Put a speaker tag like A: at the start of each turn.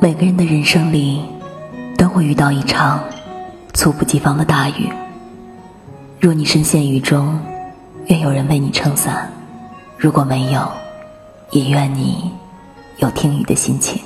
A: 每个人的人生里都会遇到一场猝不及防的大雨。若你深陷雨中愿有人为你撑伞。如果没有也愿你有听雨的心情。